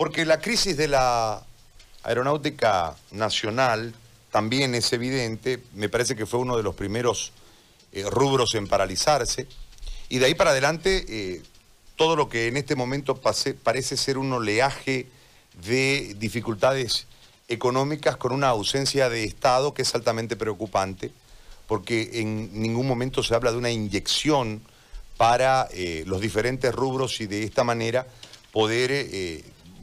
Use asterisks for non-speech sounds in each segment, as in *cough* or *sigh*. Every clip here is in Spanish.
Porque la crisis de la aeronáutica nacional también es evidente, me parece que fue uno de los primeros eh, rubros en paralizarse, y de ahí para adelante eh, todo lo que en este momento parece ser un oleaje de dificultades económicas con una ausencia de Estado que es altamente preocupante, porque en ningún momento se habla de una inyección para eh, los diferentes rubros y de esta manera poder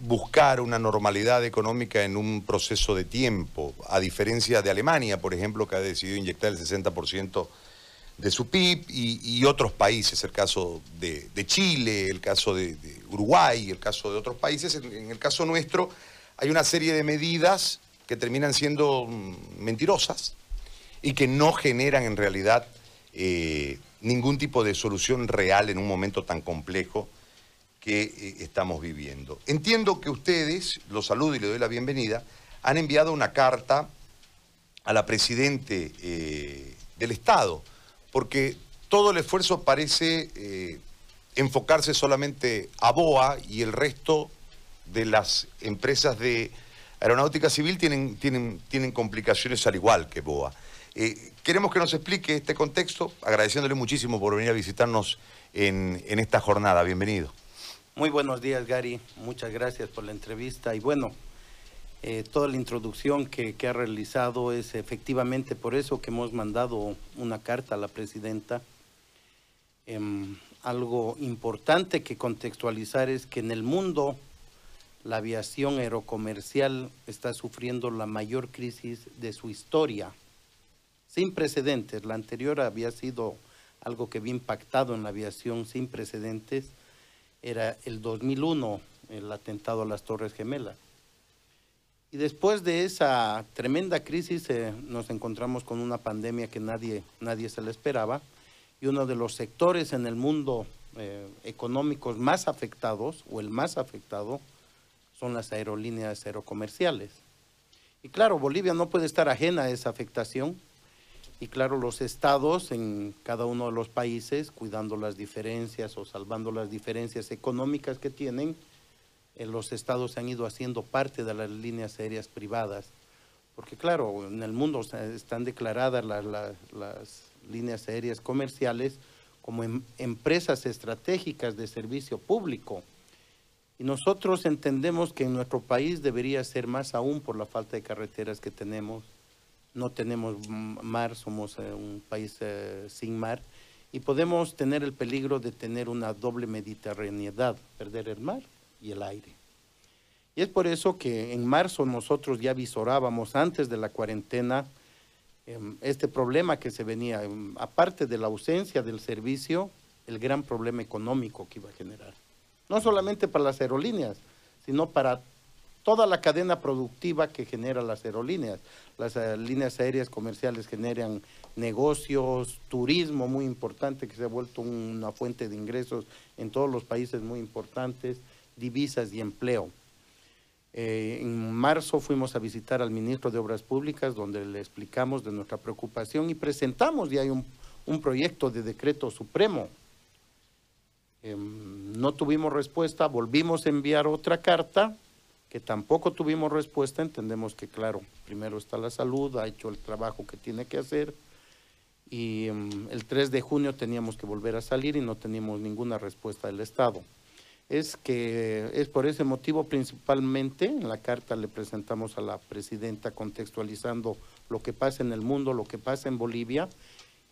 buscar una normalidad económica en un proceso de tiempo, a diferencia de Alemania, por ejemplo, que ha decidido inyectar el 60% de su PIB y, otros países, el caso de, Chile, el caso de, Uruguay, el caso de otros países. En, el caso nuestro hay una serie de medidas que terminan siendo mm, mentirosas y que no generan en realidad eh, ningún tipo de solución real en un momento tan complejo que eh, estamos viviendo. Entiendo que ustedes, los saludo y le doy la bienvenida, han enviado una carta a la Presidente eh, del Estado, porque todo el esfuerzo parece eh, enfocarse solamente a BOA y el resto de las empresas de aeronáutica civil tienen, tienen, tienen complicaciones al igual que BOA. Eh, queremos que nos explique este contexto, agradeciéndole muchísimo por venir a visitarnos en, esta jornada. Bienvenido. Muy buenos días, Gary. Muchas gracias por la entrevista. Y bueno, eh, toda la introducción que, ha realizado es efectivamente por eso que hemos mandado una carta a la presidenta. Em, algo importante que contextualizar es que en el mundo la aviación aerocomercial está sufriendo la mayor crisis de su historia, sin precedentes. La anterior había sido algo que había impactado en la aviación sin precedentes, era el 2001, el atentado a las Torres Gemelas. Y después de esa tremenda crisis eh, nos encontramos con una pandemia que nadie, nadie se la esperaba y uno de los sectores en el mundo eh, económicos más afectados o el más afectado son las aerolíneas aerocomerciales. Y claro, Bolivia no puede estar ajena a esa afectación y claro, los estados en cada uno de los países, cuidando las diferencias o salvando las diferencias económicas que tienen, los estados se han ido haciendo parte de las líneas aéreas privadas. Porque claro, en el mundo están declaradas las, líneas aéreas comerciales como em, empresas estratégicas de servicio público. Y nosotros entendemos que en nuestro país debería ser más aún por la falta de carreteras que tenemos. No tenemos mar, somos eh, un país eh, sin mar y podemos tener el peligro de tener una doble mediterraneidad, perder el mar y el aire. Y es por eso que en marzo nosotros ya visorábamos antes de la cuarentena em, este problema que se venía, em, aparte de la ausencia del servicio, el gran problema económico que iba a generar. No solamente para las aerolíneas, sino para toda la cadena productiva que genera las aerolíneas. Las eh, líneas aéreas comerciales generan negocios, turismo muy importante que se ha vuelto una fuente de ingresos en todos los países muy importantes divisas y empleo. Eh, en marzo fuimos a visitar al ministro de Obras Públicas donde le explicamos de nuestra preocupación y presentamos ya un, proyecto de decreto supremo. Em, no tuvimos respuesta, volvimos a enviar otra carta que tampoco tuvimos respuesta. Entendemos que, claro, primero está la salud, ha hecho el trabajo que tiene que hacer y em, el 3 de junio teníamos que volver a salir y no teníamos ninguna respuesta del Estado es que es por ese motivo principalmente en la carta le presentamos a la presidenta contextualizando lo que pasa en el mundo, lo que pasa en Bolivia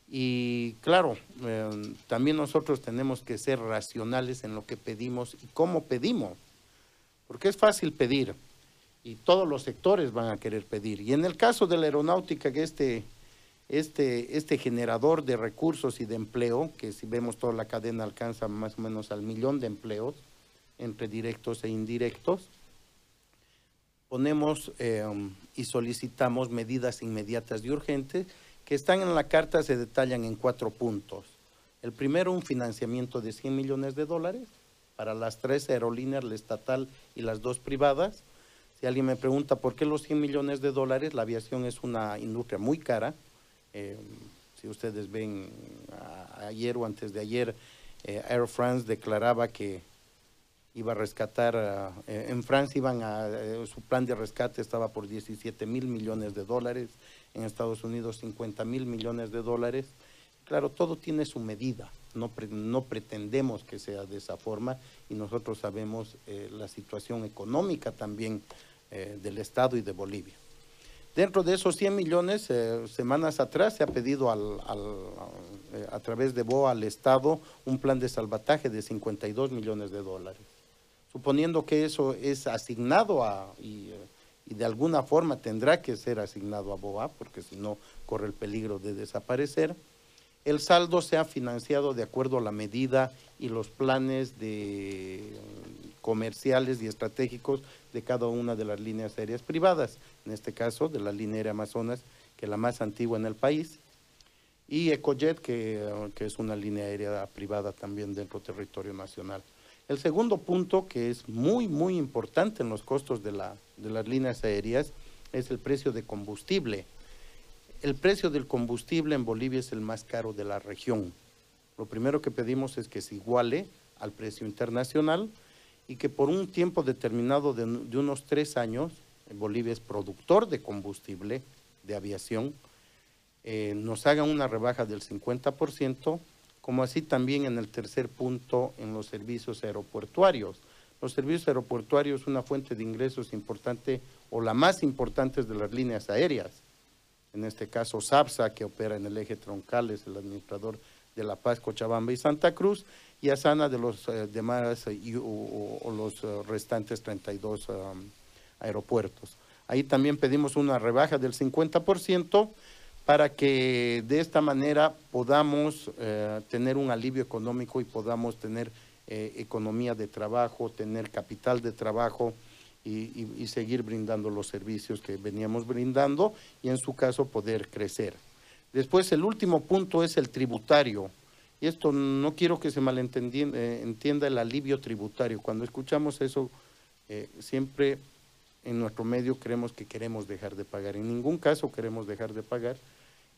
y claro, eh, también nosotros tenemos que ser racionales en lo que pedimos y cómo pedimos, porque es fácil pedir y todos los sectores van a querer pedir. Y en el caso de la aeronáutica, que este, este, este generador de recursos y de empleo, que si vemos toda la cadena alcanza más o menos al millón de empleos, entre directos e indirectos, ponemos eh, y solicitamos medidas inmediatas y urgentes que están en la carta, se detallan en cuatro puntos. El primero, un financiamiento de 100 millones de dólares para las tres aerolíneas, la estatal y las dos privadas. Si alguien me pregunta por qué los 100 millones de dólares, la aviación es una industria muy cara. Eh, si ustedes ven ayer o antes de ayer, eh, Air France declaraba que iba a rescatar, en Francia iban a, su plan de rescate estaba por 17 mil millones de dólares, en Estados Unidos 50 mil millones de dólares. Claro, todo tiene su medida, no, no pretendemos que sea de esa forma y nosotros sabemos la situación económica también del Estado y de Bolivia. Dentro de esos 100 millones, eh, semanas atrás se ha pedido al, eh, a través de BOA al Estado un plan de salvataje de 52 millones de dólares. Suponiendo que eso es asignado a, eh, y, de alguna forma tendrá que ser asignado a BOA, porque si no corre el peligro de desaparecer, el saldo se ha financiado de acuerdo a la medida y los planes de comerciales y estratégicos de cada una de las líneas aéreas privadas, en este caso de la línea aérea Amazonas, que es la más antigua en el país, y Ecojet, que, es una línea aérea privada también dentro del territorio nacional. El segundo punto, que es muy, muy importante en los costos de, la, de las líneas aéreas, es el precio de combustible. El precio del combustible en Bolivia es el más caro de la región. Lo primero que pedimos es que se iguale al precio internacional, y que por un tiempo determinado de, unos tres años, Bolivia es productor de combustible de aviación, eh, nos hagan una rebaja del 50%, como así también en el tercer punto en los servicios aeroportuarios. Los servicios aeroportuarios una fuente de ingresos importante o la más importante de las líneas aéreas. En este caso, SAPSA, que opera en el eje troncal, es el administrador de La Paz, Cochabamba y Santa Cruz, y Asana de los eh, demás eh, o, los eh, restantes 32 aeropuertos. Ahí también pedimos una rebaja del 50% para que de esta manera podamos tener un alivio económico y podamos tener economía de trabajo, tener capital de trabajo y, y seguir brindando los servicios que veníamos brindando y en su caso poder crecer. Después el último punto es el tributario. Y esto no quiero que se malentienda eh, entienda el alivio tributario. Cuando escuchamos eso, eh, siempre en nuestro medio creemos que queremos dejar de pagar. En ningún caso queremos dejar de pagar.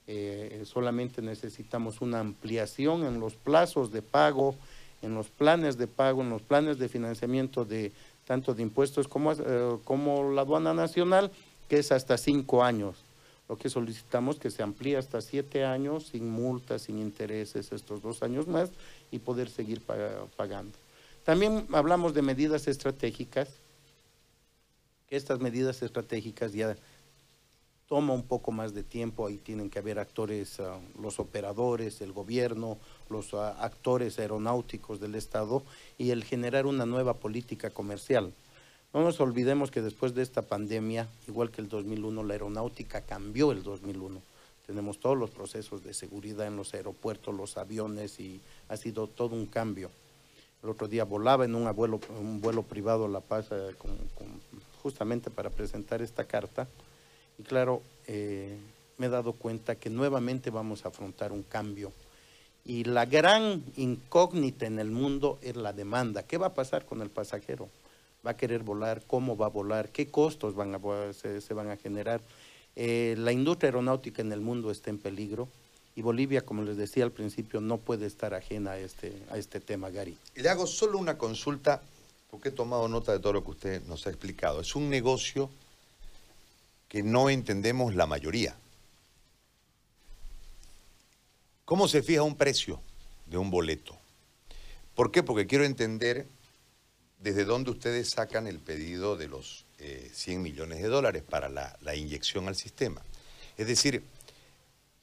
Eh, solamente necesitamos una ampliación en los plazos de pago, en los planes de pago, en los planes de financiamiento de tanto de impuestos como, como la aduana nacional, que es hasta cinco años. Lo que solicitamos que se amplíe hasta siete años sin multas, sin intereses, estos dos años más y poder seguir pagando. También hablamos de medidas estratégicas, estas medidas estratégicas ya toma un poco más de tiempo, ahí tienen que haber actores, ah, los operadores, el gobierno, los ah, actores aeronáuticos del Estado y el generar una nueva política comercial. No nos olvidemos que después de esta pandemia, igual que el 2001, la aeronáutica cambió el 2001. Tenemos todos los procesos de seguridad en los aeropuertos, los aviones y ha sido todo un cambio. El otro día volaba en un, vuelo, un vuelo privado a La Paz eh, justamente para presentar esta carta y claro, eh, me he dado cuenta que nuevamente vamos a afrontar un cambio y la gran incógnita en el mundo es la demanda. ¿Qué va a pasar con el pasajero? va a querer volar, cómo va a volar, qué costos van a, se, van a generar. Eh, la industria aeronáutica en el mundo está en peligro y Bolivia, como les decía al principio, no puede estar ajena a este, a este tema, Gary. Le hago solo una consulta, porque he tomado nota de todo lo que usted nos ha explicado. Es un negocio que no entendemos la mayoría. ¿Cómo se fija un precio de un boleto? ¿Por qué? Porque quiero entender ¿desde dónde ustedes sacan el pedido de los 100 eh, millones de dólares para la, inyección al sistema? Es decir,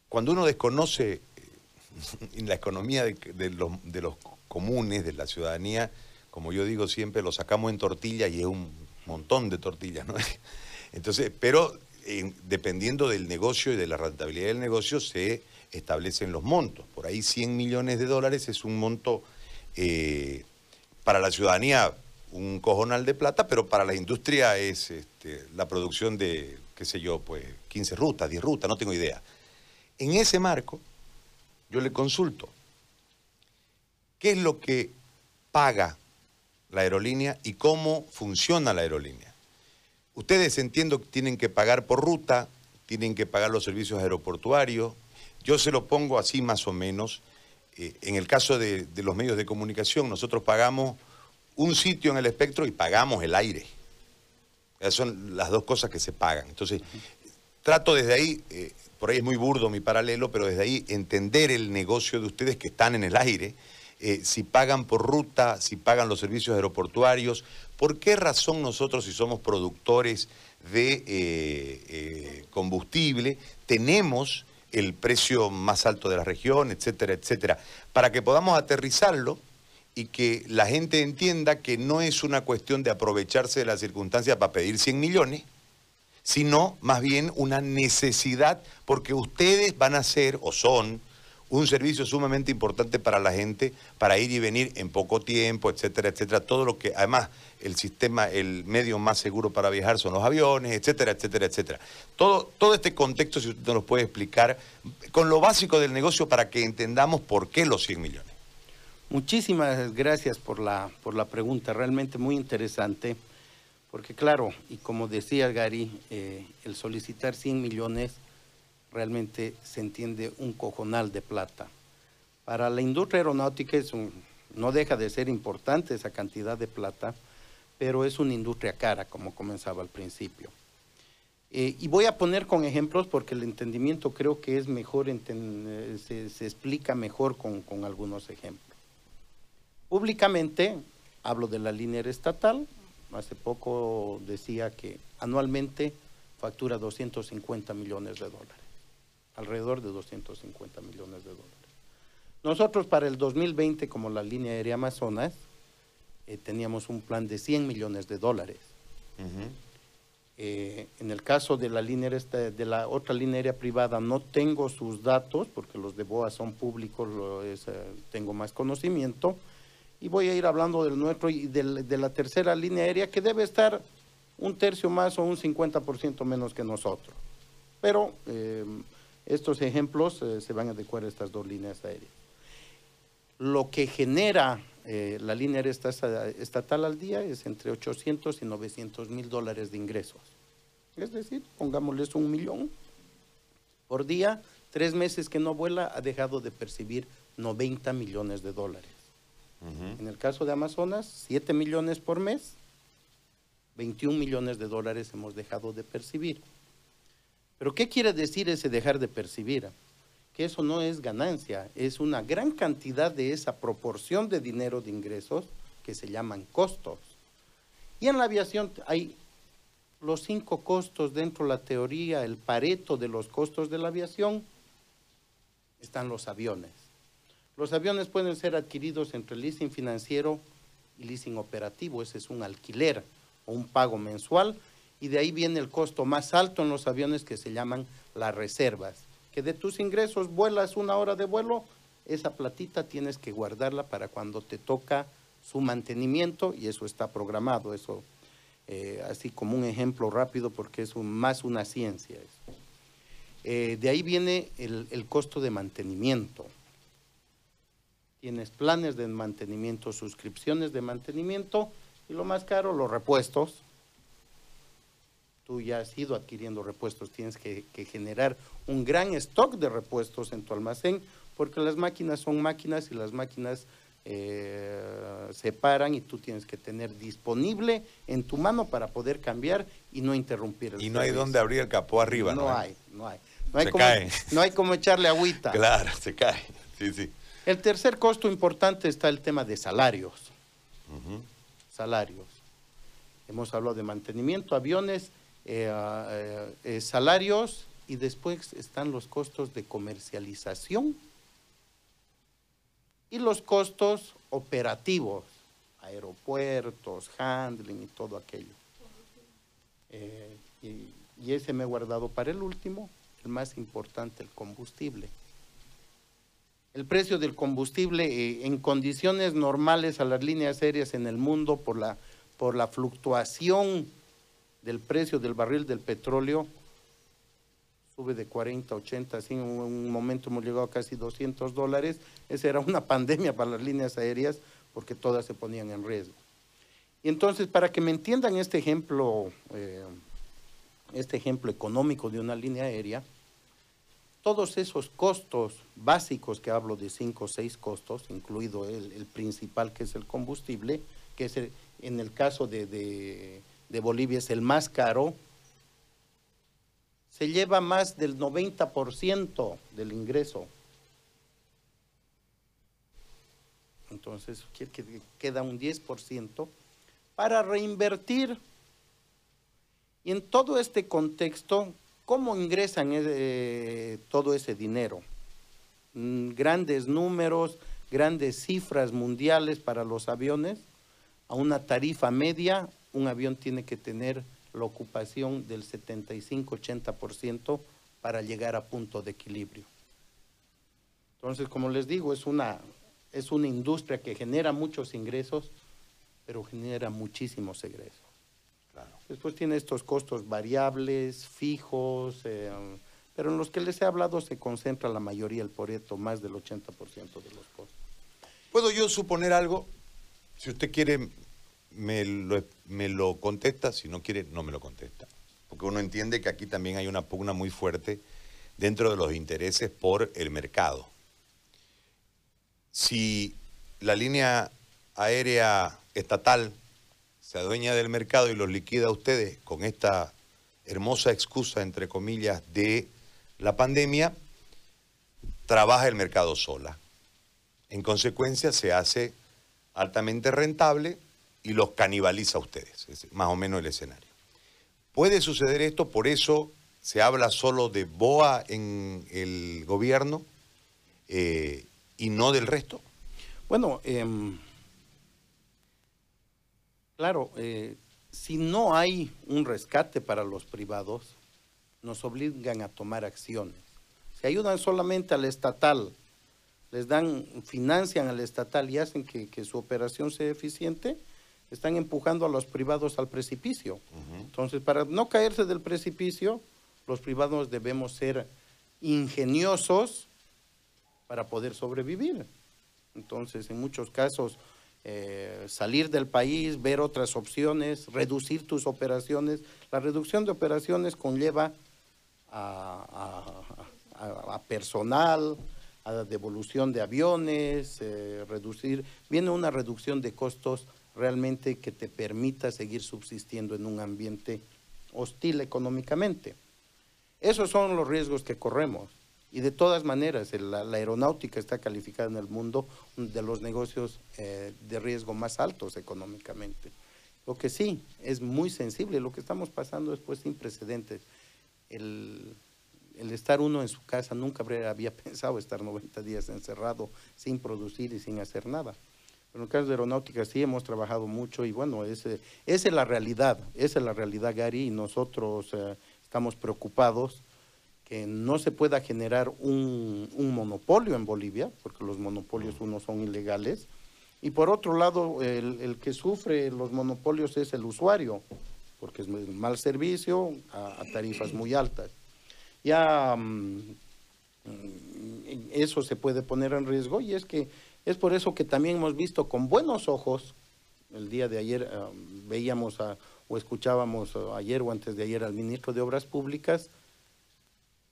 cuando uno desconoce eh, *laughs* la economía de, los, comunes, de la ciudadanía, como yo digo siempre, lo sacamos en tortilla y es un montón de tortillas, ¿no? *laughs* Entonces, pero dependiendo del negocio y de la rentabilidad del negocio, se establecen los montos. Por ahí 100 millones de dólares es un monto eh, para la ciudadanía un cojonal de plata, pero para la industria es este, la producción de, qué sé yo, pues 15 rutas, 10 rutas, no tengo idea. En ese marco, yo le consulto, ¿qué es lo que paga la aerolínea y cómo funciona la aerolínea? Ustedes entiendo que tienen que pagar por ruta, tienen que pagar los servicios aeroportuarios, yo se lo pongo así más o menos. Eh, en el caso de los medios de comunicación, nosotros pagamos un sitio en el espectro y pagamos el aire. Esas son las dos cosas que se pagan. Entonces, trato desde ahí, eh, por ahí es muy burdo mi paralelo, pero desde ahí entender el negocio de ustedes que están en el aire, eh, si pagan por ruta, si pagan los servicios aeroportuarios, ¿por qué razón nosotros, si somos productores de eh, combustible, tenemos el precio más alto de la región, etcétera, etcétera? Para que podamos aterrizarlo y que la gente entienda que no es una cuestión de aprovecharse de la circunstancia para pedir 100 millones, sino más bien una necesidad, porque ustedes van a ser o son un servicio sumamente importante para la gente para ir y venir en poco tiempo, etcétera, etcétera. Todo lo que, además, el sistema, el medio más seguro para viajar son los aviones, etcétera, etcétera, etcétera. Todo, todo este contexto, si usted nos puede explicar, con lo básico del negocio para que entendamos por qué los 100 millones. Muchísimas gracias por la, por la pregunta, realmente muy interesante, porque claro, y como decía Gary, eh, el solicitar 100 millones realmente se entiende un cojonal de plata. Para la industria aeronáutica es un, no deja de ser importante esa cantidad de plata, pero es una industria cara, como comenzaba al principio. Eh, y voy a poner con ejemplos porque el entendimiento creo que es mejor, eh, se, explica mejor con algunos ejemplos. Públicamente, hablo de la línea estatal, hace poco decía que anualmente factura 250 millones de dólares, alrededor de 250 millones de dólares. Nosotros para el 2020, como la línea aérea Amazonas, eh, teníamos un plan de 100 millones de dólares. Eh, en el caso de la línea de la otra línea aérea privada no tengo sus datos porque los de BOA son públicos, eh, tengo más conocimiento y voy a ir hablando del nuestro y de la tercera línea aérea que debe estar un tercio más o un 50% menos que nosotros. Pero estos ejemplos eh, se van a adecuar a estas dos líneas aéreas. Lo que genera eh, la línea aérea estatal al día es entre 800 y 900 mil dólares de ingresos. Es decir, pongámosles un millón por día, tres meses que no vuela, ha dejado de percibir 90 millones de dólares. En el caso de Amazonas, 7 millones por mes, 21 millones de dólares hemos dejado de percibir. Pero ¿qué quiere decir ese dejar de percibir? Que eso no es ganancia, es una gran cantidad de esa proporción de dinero de ingresos que se llaman costos. Y en la aviación hay los cinco costos dentro de la teoría, el pareto de los costos de la aviación, están los aviones. Los aviones pueden ser adquiridos entre leasing financiero y leasing operativo, ese es un alquiler o un pago mensual, y de ahí viene el costo más alto en los aviones que se llaman las reservas, que de tus ingresos vuelas una hora de vuelo, esa platita tienes que guardarla para cuando te toca su mantenimiento y eso está programado, eso eh, así como un ejemplo rápido porque es más una ciencia. Eh, de ahí viene el costo de mantenimiento tienes planes de mantenimiento, suscripciones de mantenimiento y lo más caro, los repuestos. Tú ya has ido adquiriendo repuestos, tienes que, generar un gran stock de repuestos en tu almacén porque las máquinas son máquinas y las máquinas eh, se paran y tú tienes que tener disponible en tu mano para poder cambiar y no interrumpir el Y no hay donde abrir el capó arriba, ¿no? No hay, no hay. No hay, como, no hay como echarle agüita. Claro, se cae. Sí, sí. El tercer costo importante está el tema de salarios. Salarios. Hemos hablado de mantenimiento, aviones, eh, eh, eh, salarios y después están los costos de comercialización y los costos operativos, aeropuertos, handling y todo aquello. y ese me he guardado para el último, el más importante, el combustible el precio del combustible en condiciones normales a las líneas aéreas en el mundo por la, por la fluctuación del precio del barril del petróleo sube de 40, 80, así en un momento hemos llegado a casi 200 dólares. Esa era una *laughs* pandemia para las líneas aéreas porque todas se ponían en riesgo. Y entonces, para que me entiendan este ejemplo, eh, este ejemplo económico de una línea aérea, todos esos costos básicos que hablo de cinco o seis costos, incluido el, principal que es el combustible, que es en el caso de, de Bolivia es el más caro, se lleva más del 90% del ingreso. Entonces, queda un 10% para reinvertir. Y en todo este contexto, ¿cómo ingresan eh, todo ese dinero? Mm, grandes números, grandes cifras mundiales para los aviones. A una tarifa media, un avión tiene que tener la ocupación del 75-80% para llegar a punto de equilibrio. Entonces, como les digo, es una, es una industria que genera muchos ingresos, pero genera muchísimos egresos. Después tiene estos costos variables, fijos, eh, pero en los que les he hablado se concentra la mayoría, el poreto, más del 80% de los costos. ¿Puedo yo suponer algo? Si usted quiere, me lo, contesta, si no quiere, no me lo contesta. Porque uno entiende que aquí también hay una pugna muy fuerte dentro de los intereses por el mercado. Si la línea aérea estatal se adueña del mercado y los liquida a ustedes con esta hermosa excusa, entre comillas, de la pandemia, trabaja el mercado sola. En consecuencia, se hace altamente rentable y los canibaliza a ustedes. Es más o menos el escenario. ¿Puede suceder esto? Por eso se habla solo de BOA en el gobierno eh, y no del resto. Bueno, em, claro, eh, si no hay un rescate para los privados, nos obligan a tomar acciones. Si ayudan solamente al estatal, les dan, financian al estatal y hacen que, que su operación sea eficiente, están empujando a los privados al precipicio. Entonces, para no caerse del precipicio, los privados debemos ser ingeniosos para poder sobrevivir. Entonces, en muchos casos, eh, salir del país, ver otras opciones, reducir tus operaciones. La reducción de operaciones conlleva a, personal, a devolución de aviones, eh, reducir, viene una reducción de costos realmente que te permita seguir subsistiendo en un ambiente hostil económicamente. Esos son los riesgos que corremos. Y de todas maneras, la, aeronáutica está calificada en el mundo de los negocios eh, de riesgo más altos económicamente. Lo que sí es muy sensible, lo que estamos pasando es pues sin precedentes. El, el estar uno en su casa, nunca había *laughs* pensado estar 90 días encerrado sin producir y sin hacer nada. En el caso de aeronáutica sí hemos trabajado mucho y bueno, ese, esa es la realidad, esa es la realidad Gary y nosotros eh, estamos preocupados que no se pueda generar un, monopolio en Bolivia, porque los monopolios uno son ilegales, y por otro lado el, que sufre los monopolios es el usuario, porque es mal servicio a, tarifas muy altas. Ya mm, eso se puede poner en riesgo y es que es por eso que también hemos visto con buenos ojos, el día de ayer eh, veíamos o escuchábamos eh, ayer o antes de ayer al ministro de Obras Públicas,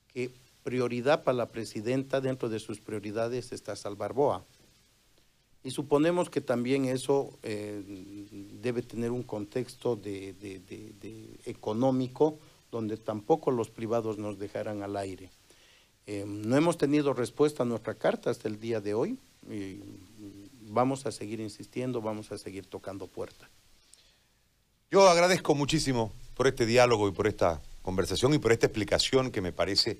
que prioridad para la presidenta dentro de sus prioridades está Salvarboa. Y suponemos que también eso eh, debe tener un contexto de, económico donde tampoco los privados nos dejarán al aire. no hemos tenido respuesta a nuestra carta hasta el día de hoy y vamos a seguir insistiendo, vamos a seguir tocando puertas. Yo agradezco muchísimo por este diálogo y por esta conversación y por esta explicación que me parece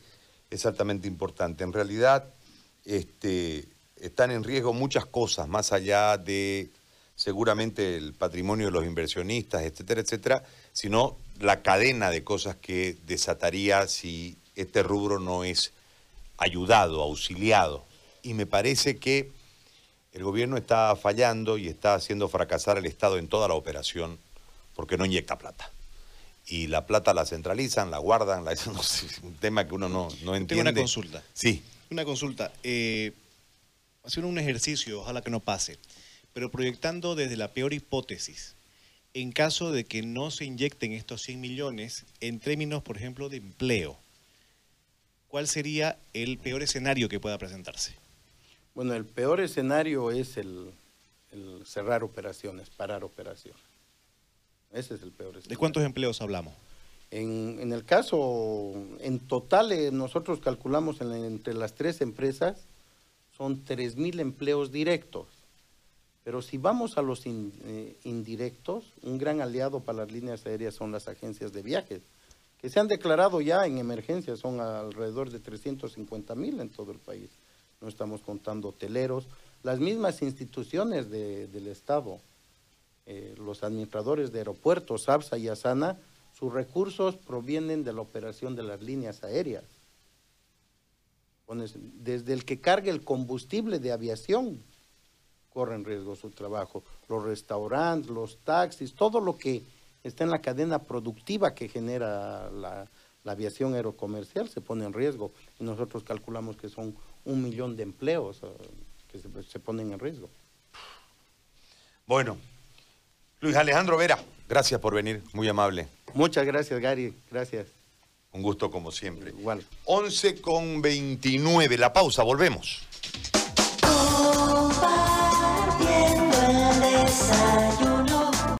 exactamente importante. En realidad este, están en riesgo muchas cosas, más allá de seguramente el patrimonio de los inversionistas, etcétera, etcétera, sino la cadena de cosas que desataría si este rubro no es ayudado, auxiliado y me parece que el gobierno está fallando y está haciendo fracasar al Estado en toda la operación porque no inyecta plata. Y la plata la centralizan, la guardan, la, *laughs* es un tema que uno no, no entiende. Tengo una consulta. Sí. Una consulta. Eh, hacer un ejercicio, ojalá que no pase, pero proyectando desde la peor hipótesis, en caso de que no se inyecten estos 100 millones en términos, por ejemplo, de empleo, ¿cuál sería el peor escenario que pueda presentarse? Bueno, el peor escenario es el, el cerrar operaciones, parar operaciones. Ese es el peor. ¿De escenario. cuántos empleos hablamos? En, en el caso, en total, eh, nosotros calculamos en la- entre las tres empresas, son 3.000 empleos directos. Pero si vamos a los in- eh, indirectos, un gran aliado para las líneas aéreas son las agencias de viajes, que se han declarado ya en emergencia, son alrededor de 350 mil en todo el país. No estamos contando hoteleros, las mismas instituciones de- del Estado, eh, los administradores de aeropuertos, ABSA y ASANA, sus recursos provienen de la operación de las líneas aéreas. Desde el que cargue el combustible de aviación, corre en riesgo su trabajo. Los restaurantes, los taxis, todo lo que está en la cadena productiva que genera la, la aviación aerocomercial se pone en riesgo. Y nosotros calculamos que son un millón de empleos que se, ponen en riesgo. Bueno, Luis Alejandro Vera, gracias por venir, muy amable. Muchas gracias, Gary, gracias. Un gusto como siempre. Igual. 11 con 29, la pausa, volvemos. Compartiendo.